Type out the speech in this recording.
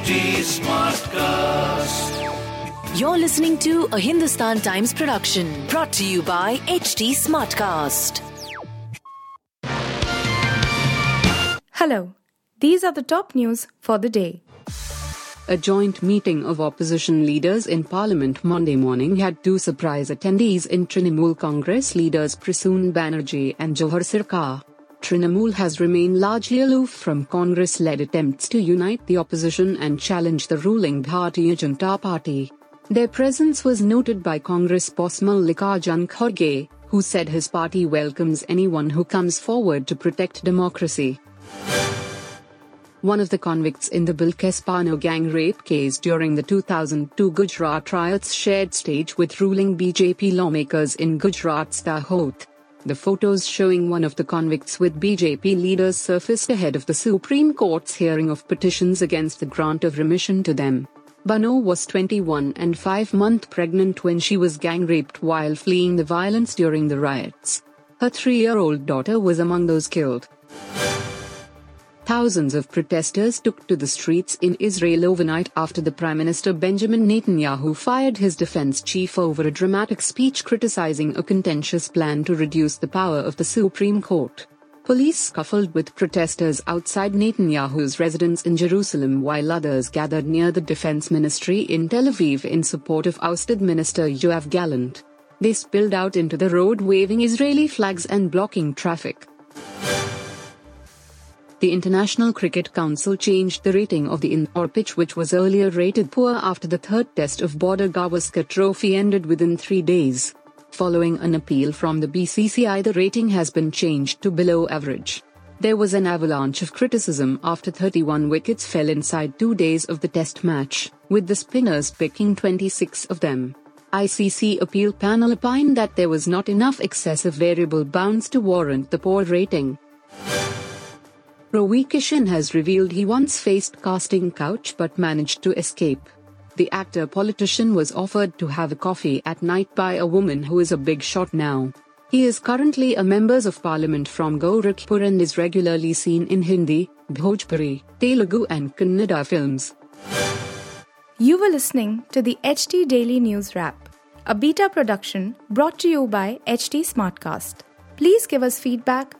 HT Smartcast. You're listening to a Hindustan Times production brought to you by HT Smartcast. Hello, these are the top news for the day. A joint meeting of opposition leaders in Parliament Monday morning had two surprise attendees in Trinamool Congress leaders Prasoon Banerjee and Jawhar Sircar. Trinamool has remained largely aloof from Congress led attempts to unite the opposition and challenge the ruling Bharatiya Janata Party. Their presence was noted by Congress boss Mallikarjun Kharge, who said his party welcomes anyone who comes forward to protect democracy. One of the convicts in the Bilkis Bano gang rape case during the 2002 Gujarat riots shared stage with ruling BJP lawmakers in Gujarat's Dahod. The photos showing one of the convicts with BJP leaders surfaced ahead of the Supreme Court's hearing of petitions against the grant of remission to them. Bano was 21 and 5 months pregnant when she was gang raped while fleeing the violence during the riots. Her 3-year-old daughter was among those killed. Thousands of protesters took to the streets in Israel overnight after the Prime Minister Benjamin Netanyahu fired his defense chief over a dramatic speech criticizing a contentious plan to reduce the power of the Supreme Court. Police scuffled with protesters outside Netanyahu's residence in Jerusalem while others gathered near the defense ministry in Tel Aviv in support of ousted Minister Yoav Gallant. They spilled out into the road waving Israeli flags and blocking traffic. The International Cricket Council changed the rating of the Indore pitch which was earlier rated poor after the third test of Border Gavaskar Trophy ended within three days. Following an appeal from the BCCI the rating has been changed to below average. There was an avalanche of criticism after 31 wickets fell inside two days of the test match, with the spinners picking 26 of them. ICC appeal panel opined that there was not enough excessive variable bounce to warrant the poor rating. Ravi Kishan has revealed he once faced casting couch but managed to escape. The actor politician was offered to have a coffee at night by a woman who is a big shot now. He is currently a member of parliament from Gorakhpur and is regularly seen in Hindi, Bhojpuri, Telugu and Kannada films. You were listening to the HT Daily News Wrap, a beta production brought to you by HT Smartcast. Please give us feedback